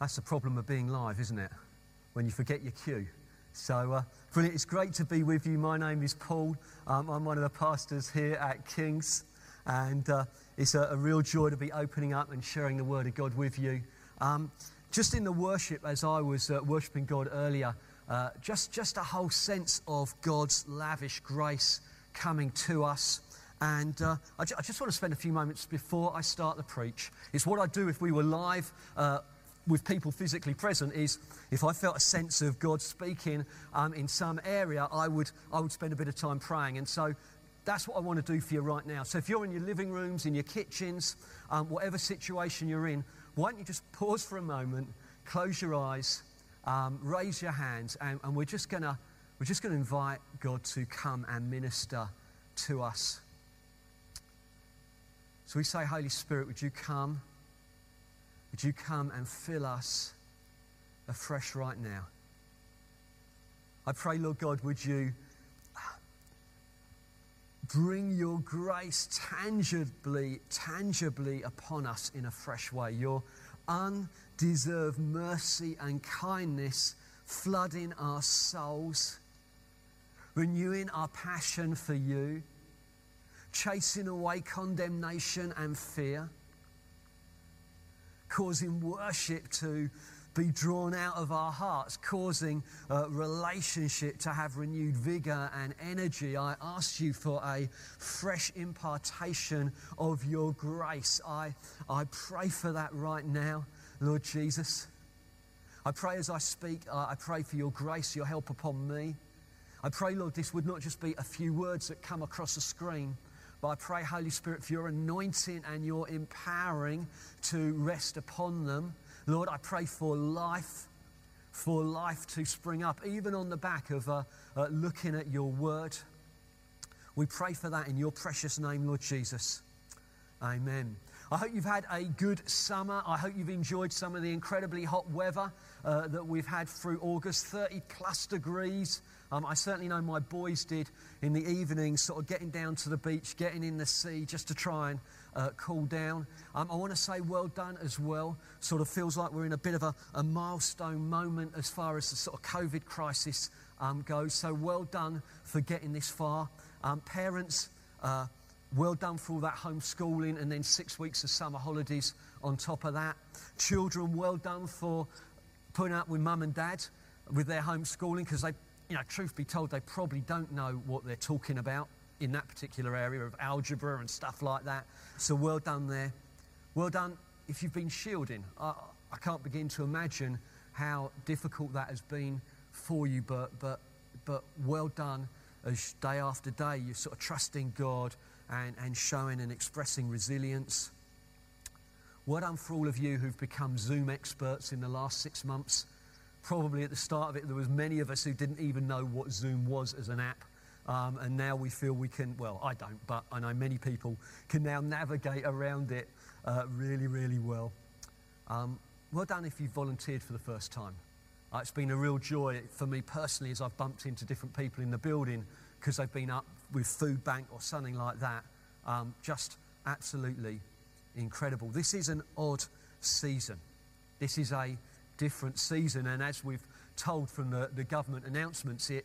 That's the problem of being live, isn't it? When you forget your cue. So, uh, brilliant. It's great to be with you. My name is Paul. Um, I'm one of the pastors here at King's. And uh, it's a, a, real joy to be opening up and sharing the Word of God with you. Um, just in the worship, as I was uh, worshipping God earlier, uh, just, just a whole sense of God's lavish grace coming to us. And uh, I, ju- I, just want to spend a few moments before I start the preach. It's what I'd do if we were live uh, with people physically present is if I felt a sense of God speaking um, in some area, I would, I would spend a bit of time praying. And so that's what I want to do for you right now. So if you're in your living rooms, in your kitchens, um, whatever situation you're in, why don't you just pause for a moment, close your eyes, um, raise your hands, and, and we're just going to we're just going to invite God to come and minister to us. So we say, Holy Spirit, would you come? Would you come and fill us afresh right now? I pray, Lord God, would you uh, bring your grace tangibly, tangibly upon us in a fresh way. Your undeserved mercy and kindness flooding our souls, renewing our passion for you, chasing away condemnation and fear causing worship to be drawn out of our hearts, causing uh, relationship to have renewed vigor and energy. I ask you for a fresh impartation of your grace. I, I pray for that right now, Lord Jesus. I pray as I speak, uh, I pray for your grace, your help upon me. I pray, Lord, this would not just be a few words that come across the screen but I pray, Holy Spirit, for your anointing and your empowering to rest upon them. Lord, I pray for life, for life to spring up, even on the back of uh, uh, looking at your word. We pray for that in your precious name, Lord Jesus. Amen. I hope you've had a good summer. I hope you've enjoyed some of the incredibly hot weather uh, that we've had through August 30 plus degrees. Um, I certainly know my boys did in the evenings, sort of getting down to the beach, getting in the sea just to try and uh, cool down. Um, I want to say well done as well. Sort of feels like we're in a bit of a, a milestone moment as far as the sort of COVID crisis um, goes. So well done for getting this far. Um, parents, uh, well done for all that homeschooling and then six weeks of summer holidays on top of that. Children, well done for putting up with mum and dad with their homeschooling because they you know, truth be told, they probably don't know what they're talking about in that particular area of algebra and stuff like that. So well done there. Well done if you've been shielding. I, I can't begin to imagine how difficult that has been for you, but, but, but well done as day after day you're sort of trusting God and, and showing and expressing resilience. Well done for all of you who've become Zoom experts in the last six months probably at the start of it, there was many of us who didn't even know what Zoom was as an app. Um, and now we feel we can, well, I don't, but I know many people can now navigate around it uh, really, really well. Um, well done if you've volunteered for the first time. Uh, it's been a real joy for me personally as I've bumped into different people in the building because they've been up with food bank or something like that. Um, just absolutely incredible. This is an odd season. This is a different season. And as we've told from the, the government announcements, it,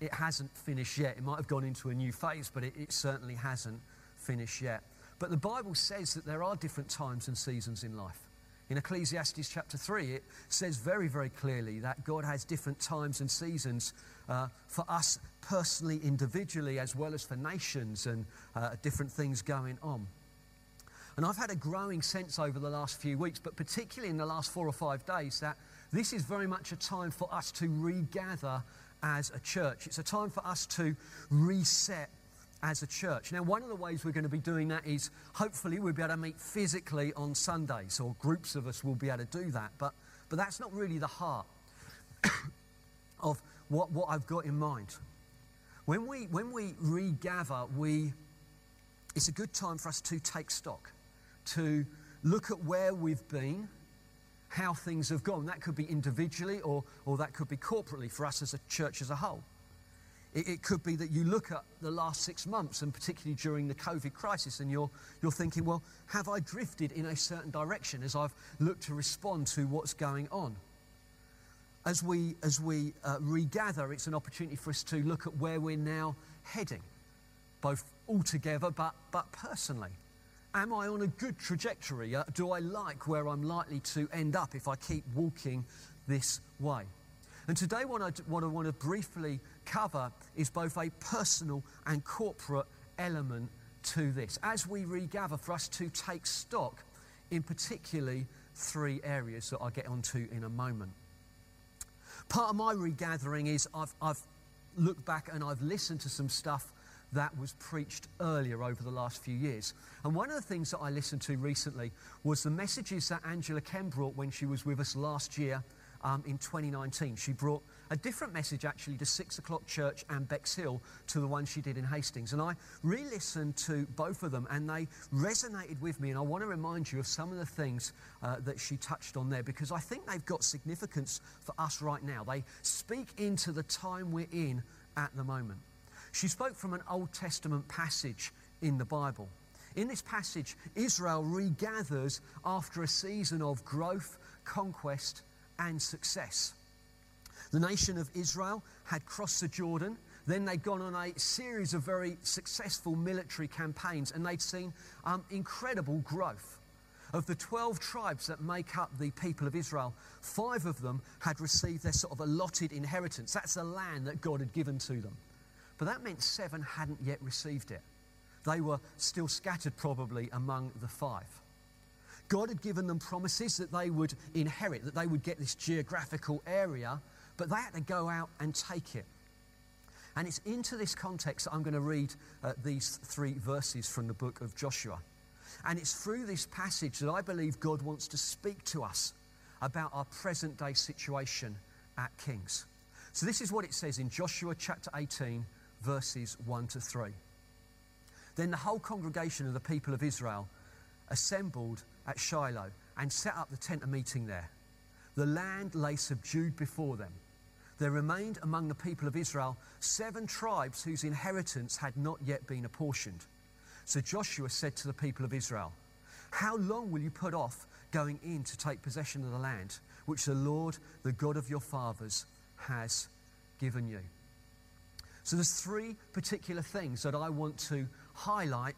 it hasn't finished yet. It might have gone into a new phase, but it, it certainly hasn't finished yet. But the Bible says that there are different times and seasons in life. In Ecclesiastes chapter 3, it says very, very clearly that God has different times and seasons uh, for us personally, individually, as well as for nations and uh, different things going on. And I've had a growing sense over the last few weeks, but particularly in the last four or five days, that this is very much a time for us to regather as a church. It's a time for us to reset as a church. Now, one of the ways we're going to be doing that is hopefully we'll be able to meet physically on Sundays, or groups of us will be able to do that. But, but that's not really the heart of what, what I've got in mind. When we, when we regather, we, it's a good time for us to take stock to look at where we've been, how things have gone. That could be individually or, or that could be corporately for us as a church as a whole. It, it, could be that you look at the last six months, and particularly during the COVID crisis, and you're, you're thinking, well, have I drifted in a certain direction as I've looked to respond to what's going on? As we, as we uh, regather, it's an opportunity for us to look at where we're now heading, both altogether but, but personally. Am I on a good trajectory? Uh, do I like where I'm likely to end up if I keep walking this way? And today, what I, what I want to briefly cover is both a personal and corporate element to this as we regather for us to take stock in particularly three areas that I'll get onto in a moment. Part of my regathering is I've, I've looked back and I've listened to some stuff that was preached earlier over the last few years. And one of the things that I listened to recently was the messages that Angela Ken brought when she was with us last year um, in 2019. She brought a different message actually to Six O'Clock Church and Bexhill to the one she did in Hastings. And I re listened to both of them and they resonated with me. And I want to remind you of some of the things uh, that she touched on there because I think they've got significance for us right now. They speak into the time we're in at the moment. She spoke from an Old Testament passage in the Bible. In this passage, Israel regathers after a season of growth, conquest, and success. The nation of Israel had crossed the Jordan. Then they'd gone on a series of very successful military campaigns and they'd seen um, incredible growth. Of the 12 tribes that make up the people of Israel, five of them had received their sort of allotted inheritance. That's the land that God had given to them. But that meant seven hadn't yet received it. They were still scattered probably among the five. God had given them promises that they would inherit, that they would get this geographical area, but they had to go out and take it. And it's into this context that I'm going to read uh, these three verses from the book of Joshua. And it's through this passage that I believe God wants to speak to us about our present day situation at Kings. So, this is what it says in Joshua chapter 18, verses 1 to 3. Then the whole congregation of the people of Israel assembled at Shiloh and set up the tent of meeting there. The land lay subdued before them there remained among the people of Israel seven tribes whose inheritance had not yet been apportioned. So Joshua said to the people of Israel, How long will you put off going in to take possession of the land which the Lord, the God of your fathers, has given you? So there's three particular things that I want to highlight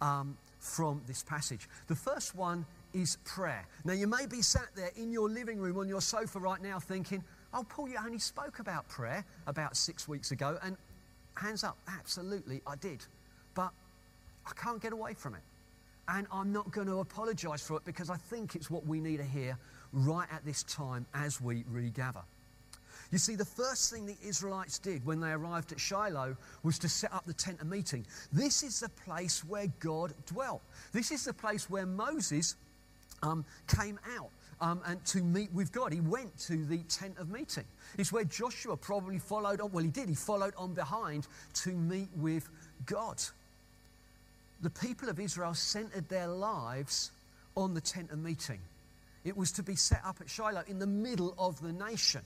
um, from this passage. The first one is prayer. Now, you may be sat there in your living room on your sofa right now thinking, Oh, Paul, you only spoke about prayer about six weeks ago, and hands up, absolutely, I did. But I can't get away from it. And I'm not going to apologize for it because I think it's what we need to hear right at this time as we regather. You see, the first thing the Israelites did when they arrived at Shiloh was to set up the tent of meeting. This is the place where God dwelt. This is the place where Moses um, came out um, and to meet with God. He went to the tent of meeting. It's where Joshua probably followed on. Well, he did. He followed on behind to meet with God. The people of Israel centered their lives on the tent of meeting. It was to be set up at Shiloh in the middle of the nation.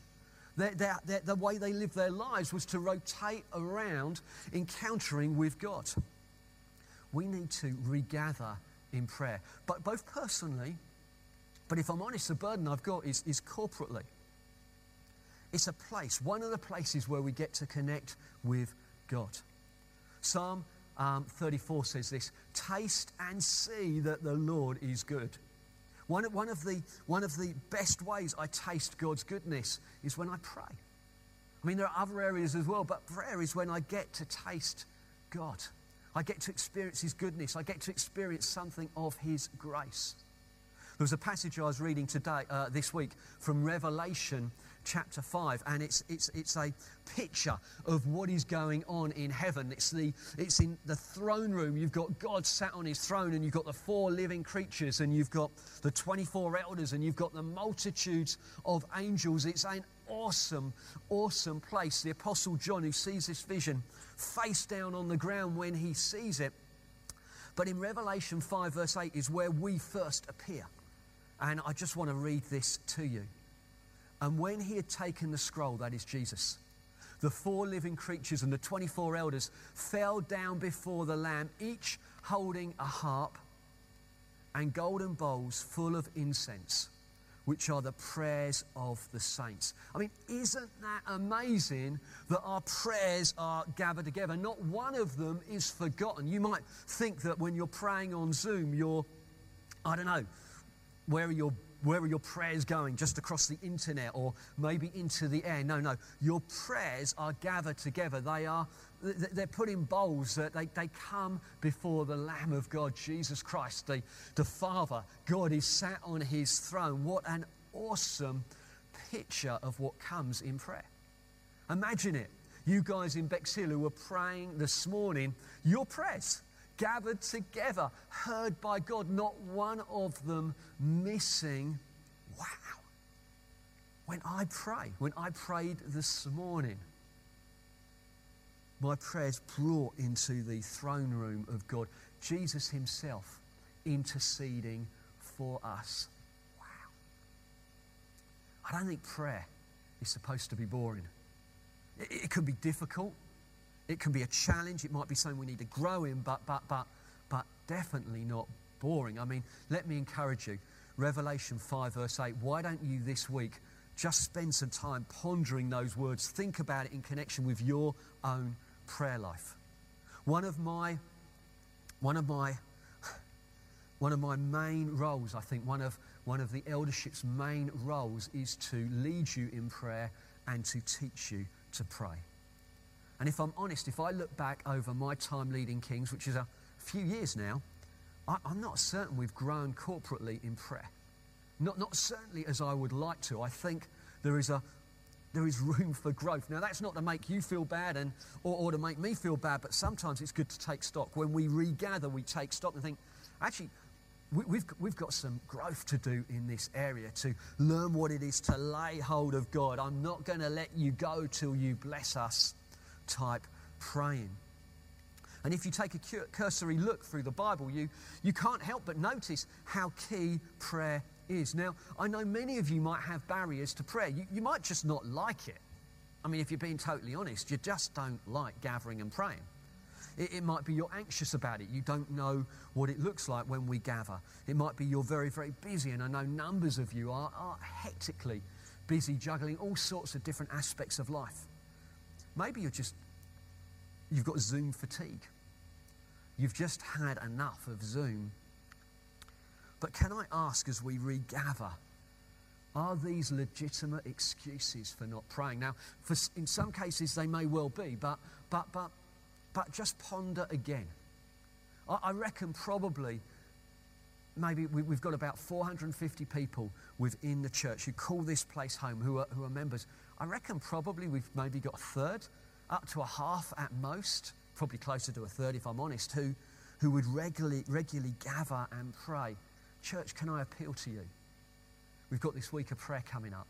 Their, their, their, the way they lived their lives was to rotate around encountering with God. We need to regather in prayer, but both personally but if I'm honest, the burden I've got is, is corporately. It's a place, one of the places where we get to connect with God. Psalm um, 34 says this Taste and see that the Lord is good. One, one, of the, one of the best ways I taste God's goodness is when I pray. I mean, there are other areas as well, but prayer is when I get to taste God. I get to experience His goodness. I get to experience something of His grace. There was a passage I was reading today, uh, this week from Revelation chapter 5, and it's, it's, it's a picture of what is going on in heaven. It's, the, it's in the throne room. You've got God sat on his throne, and you've got the four living creatures, and you've got the 24 elders, and you've got the multitudes of angels. It's an awesome, awesome place. The Apostle John, who sees this vision, face down on the ground when he sees it. But in Revelation 5, verse 8, is where we first appear. And I just want to read this to you. And when he had taken the scroll, that is Jesus, the four living creatures and the 24 elders fell down before the Lamb, each holding a harp and golden bowls full of incense, which are the prayers of the saints. I mean, isn't that amazing that our prayers are gathered together? Not one of them is forgotten. You might think that when you're praying on Zoom, you're, I don't know, where are your where are your prayers going? Just across the internet or maybe into the air? No, no. Your prayers are gathered together. They are they're put in bowls. They, they come before the Lamb of God, Jesus Christ, the, the Father. God is sat on his throne. What an awesome picture of what comes in prayer. Imagine it. You guys in Bexhill who were praying this morning, your prayers gathered together, heard by God, not one of them missing. Wow. When I pray, when I prayed this morning, my prayers brought into the throne room of God, Jesus Himself interceding for us. Wow. I don't think prayer is supposed to be boring. It, it could be difficult. It can be a challenge. It might be something we need to grow in, but, but, but, but definitely not boring. I mean, let me encourage you. Revelation 5, verse 8. Why don't you this week just spend some time pondering those words? Think about it in connection with your own prayer life. One of my, one of my, one of my main roles, I think, one of, one of the eldership's main roles is to lead you in prayer and to teach you to pray. And if I'm honest, if I look back over my time leading Kings, which is a few years now, I, am not certain we've grown corporately in prayer. Not, not certainly as I would like to. I think there is, a, there is room for growth. Now, that's not to make you feel bad and, or, or to make me feel bad, but sometimes it's good to take stock. When we regather, we take stock and think, actually, we, we've, we've got some growth to do in this area to learn what it is to lay hold of God. I'm not going to let you go till you bless us type praying. And if you take a cursory look through the Bible, you, you can't help but notice how key prayer is. Now, I know many of you might have barriers to prayer. You, you might just not like it. I mean, if you're being totally honest, you just don't like gathering and praying. It, it, might be you're anxious about it. You don't know what it looks like when we gather. It might be you're very, very busy, and I know numbers of you are, are hectically busy juggling all sorts of different aspects of life. Maybe you're just, you've got Zoom fatigue. You've just had enough of Zoom. But can I ask as we regather, are these legitimate excuses for not praying? Now, for, in some cases they may well be, but, but, but, but just ponder again. I, I reckon probably maybe we, have got about 450 people within the church who call this place home, who are, who are members. I reckon probably we've maybe got a third, up to a half at most, probably closer to a third if I'm honest, who, who would regularly, regularly gather and pray. Church, can I appeal to you? We've got this week of prayer coming up.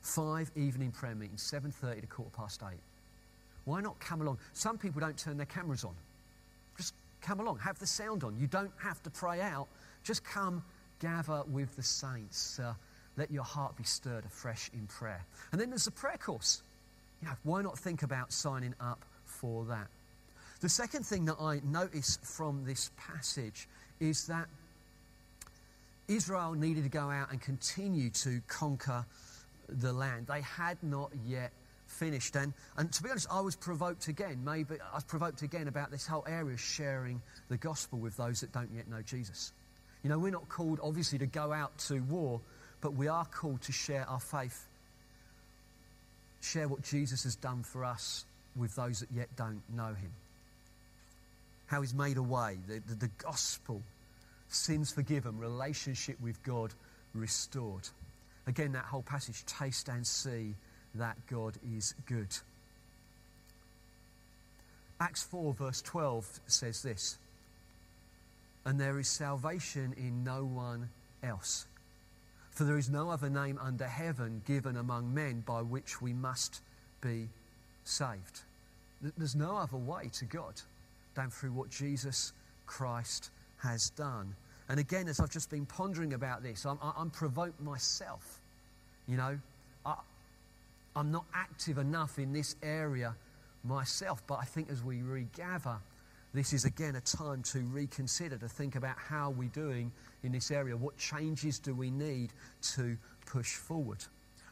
Five evening prayer meetings, 7.30 to quarter past 8. Why not come along? Some people don't turn their cameras on. Just come along, have the sound on. You don't have to pray out. Just come gather with the saints. Uh, let your heart be stirred afresh in prayer. And then there's the prayer course. You know, why not think about signing up for that? The second thing that I notice from this passage is that Israel needed to go out and continue to conquer the land. They had not yet finished. And, and to be honest, I was provoked again. Maybe I was provoked again about this whole area of sharing the gospel with those that don't yet know Jesus. You know, we're not called, obviously, to go out to war, but we are called to share our faith, share what Jesus has done for us with those that yet don't know him. How he's made a way, the, the, the gospel, sins forgiven, relationship with God restored. Again, that whole passage taste and see that God is good. Acts 4, verse 12 says this And there is salvation in no one else. For there is no other name under heaven given among men by which we must be saved. There's no other way to God than through what Jesus Christ has done. And again, as I've just been pondering about this, I'm, I'm provoked myself. You know, I, I'm not active enough in this area myself. But I think as we regather, this is again a time to reconsider, to think about how we're doing in this area. What changes do we need to push forward?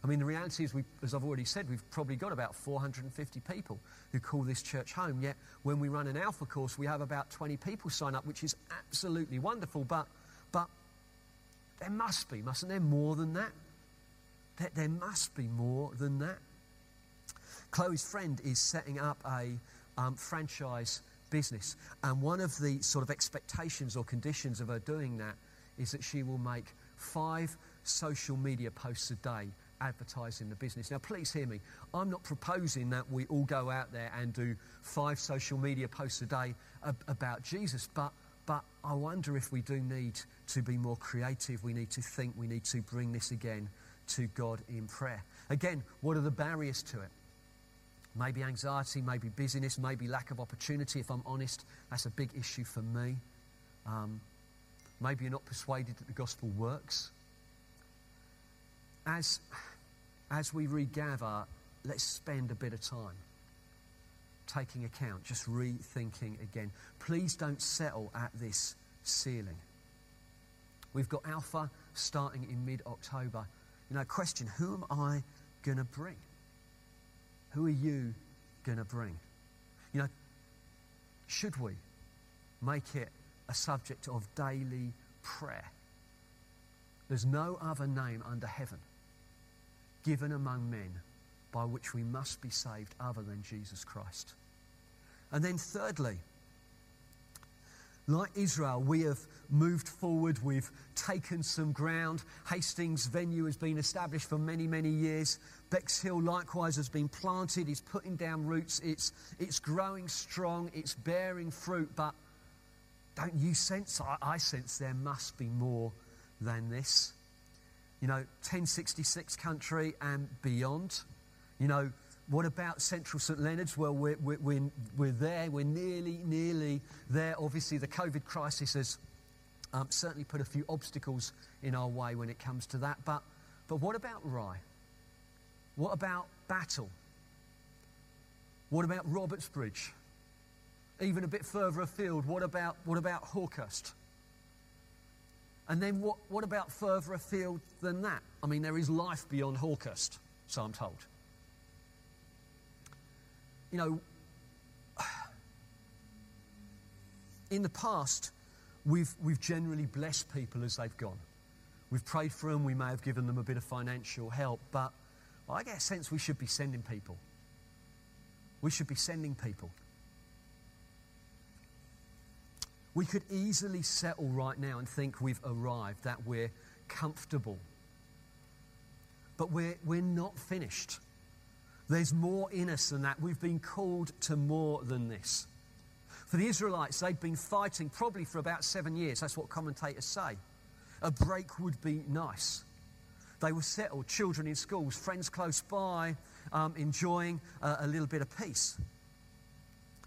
I mean, the reality is, we, as I've already said, we've probably got about 450 people who call this church home. Yet, when we run an Alpha course, we have about 20 people sign up, which is absolutely wonderful. But, but there must be, mustn't there, more than that? There, there must be more than that. Chloe's friend is setting up a um, franchise business. And one of the sort of expectations or conditions of her doing that is that she will make five social media posts a day advertising the business. Now, please hear me. I'm not proposing that we all go out there and do five social media posts a day ab- about Jesus, but, but I wonder if we do need to be more creative. We need to think, we need to bring this again to God in prayer. Again, what are the barriers to it? Maybe anxiety, maybe busyness, maybe lack of opportunity. If I'm honest, that's a big issue for me. Um, maybe you're not persuaded that the gospel works. As, as we regather, let's spend a bit of time taking account, just rethinking again. Please don't settle at this ceiling. We've got Alpha starting in mid October. You know, question who am I going to bring? Who are you going to bring? You know, should we make it a subject of daily prayer? There's no other name under heaven given among men by which we must be saved other than Jesus Christ. And then, thirdly, like Israel, we have moved forward. We've taken some ground. Hastings venue has been established for many, many years. Bexhill likewise has been planted. It's putting down roots. It's, it's growing strong. It's bearing fruit. But don't you sense? I, I sense there must be more than this. You know, 1066 country and beyond. You know, what about Central St Leonard's? Well, we're, we're, we're, there, we're nearly, nearly there. Obviously, the COVID crisis has um, certainly put a few obstacles in our way when it comes to that. But, but what about Rye? What about Battle? What about Robertsbridge? Even a bit further afield, what about, what about Hawkhurst? And then what, what about further afield than that? I mean, there is life beyond Hawkhurst, so I'm told you know, in the past, we've, we've generally blessed people as they've gone. We've prayed for them, we may have given them a bit of financial help, but I get a sense we should be sending people. We should be sending people. We could easily settle right now and think we've arrived, that we're comfortable. But we're, we're not finished. There's more in us than that. We've been called to more than this. For the Israelites, they'd been fighting probably for about seven years. That's what commentators say. A break would be nice. They were settled, children in schools, friends close by, um, enjoying a little bit of peace.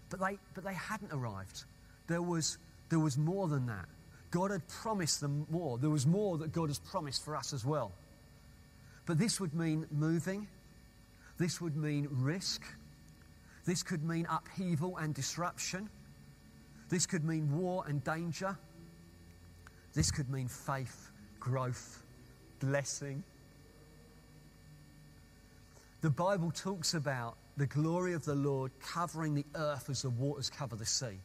But they, but they hadn't arrived. There was, there was more than that. God had promised them more. There was more that God has promised for us as well. But this would mean moving, this would mean risk. This could mean upheaval and disruption. This could mean war and danger. This could mean faith, growth, blessing. The Bible talks about the glory of the Lord covering the earth as the waters cover the sea.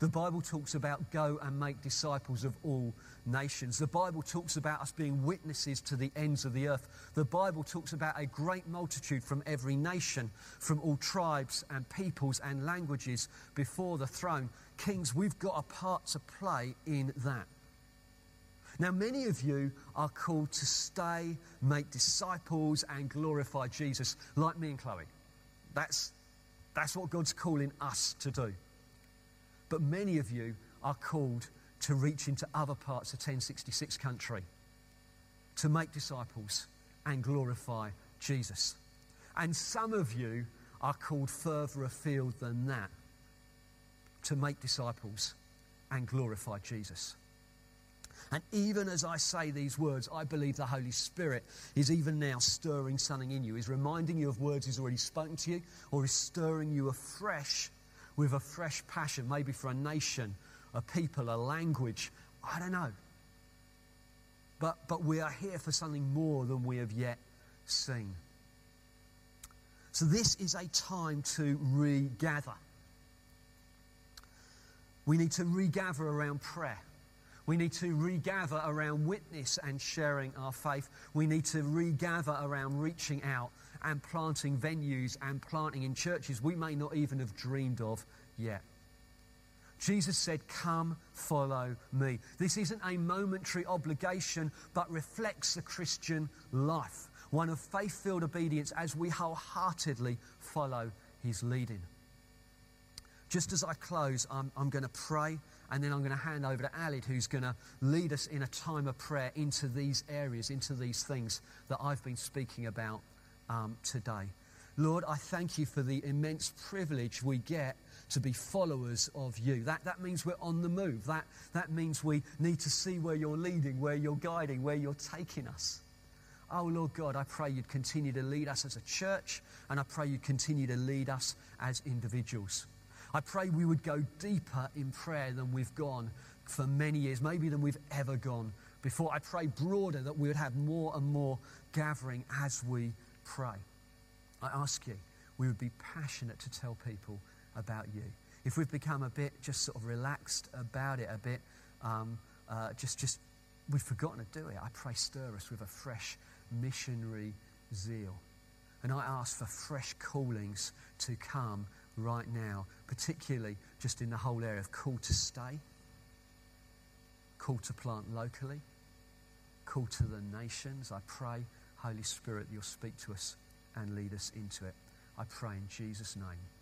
The Bible talks about go and make disciples of all nations. The Bible talks about us being witnesses to the ends of the earth. The Bible talks about a great multitude from every nation, from all tribes and peoples and languages before the throne. Kings, we've got a part to play in that. Now, many of you are called to stay, make disciples, and glorify Jesus, like me and Chloe. That's, that's what God's calling us to do. But many of you are called to reach into other parts of 1066 country, to make disciples and glorify Jesus. And some of you are called further afield than that to make disciples and glorify Jesus. And even as I say these words, I believe the Holy Spirit is even now stirring something in you, is reminding you of words He's already spoken to you, or is stirring you afresh with a fresh passion, maybe for a nation, a people, a language. I don't know. But, but we are here for something more than we have yet seen. So, this is a time to regather. We need to regather around prayer. We need to regather around witness and sharing our faith. We need to regather around reaching out and planting venues and planting in churches we may not even have dreamed of yet. Jesus said, Come, follow me. This isn't a momentary obligation, but reflects the Christian life, one of faith filled obedience as we wholeheartedly follow his leading. Just as I close, I'm, I'm going to pray and then I'm going to hand over to Alid, who's going to lead us in a time of prayer into these areas, into these things that I've been speaking about um, today. Lord, I thank you for the immense privilege we get to be followers of you. That, that means we're on the move. That, that means we need to see where you're leading, where you're guiding, where you're taking us. Oh, Lord God, I pray you'd continue to lead us as a church, and I pray you'd continue to lead us as individuals. I pray we would go deeper in prayer than we've gone for many years, maybe than we've ever gone before. I pray broader that we would have more and more gathering as we pray. I ask you, we would be passionate to tell people about you. If we've become a bit just sort of relaxed about it, a bit um, uh, just, just, we've forgotten to do it, I pray stir us with a fresh missionary zeal. And I ask for fresh callings to come right now, particularly just in the whole area of call to stay, call to plant locally, call to the nations. I pray, Holy Spirit, you'll speak to us and lead us into it. I pray in Jesus' name.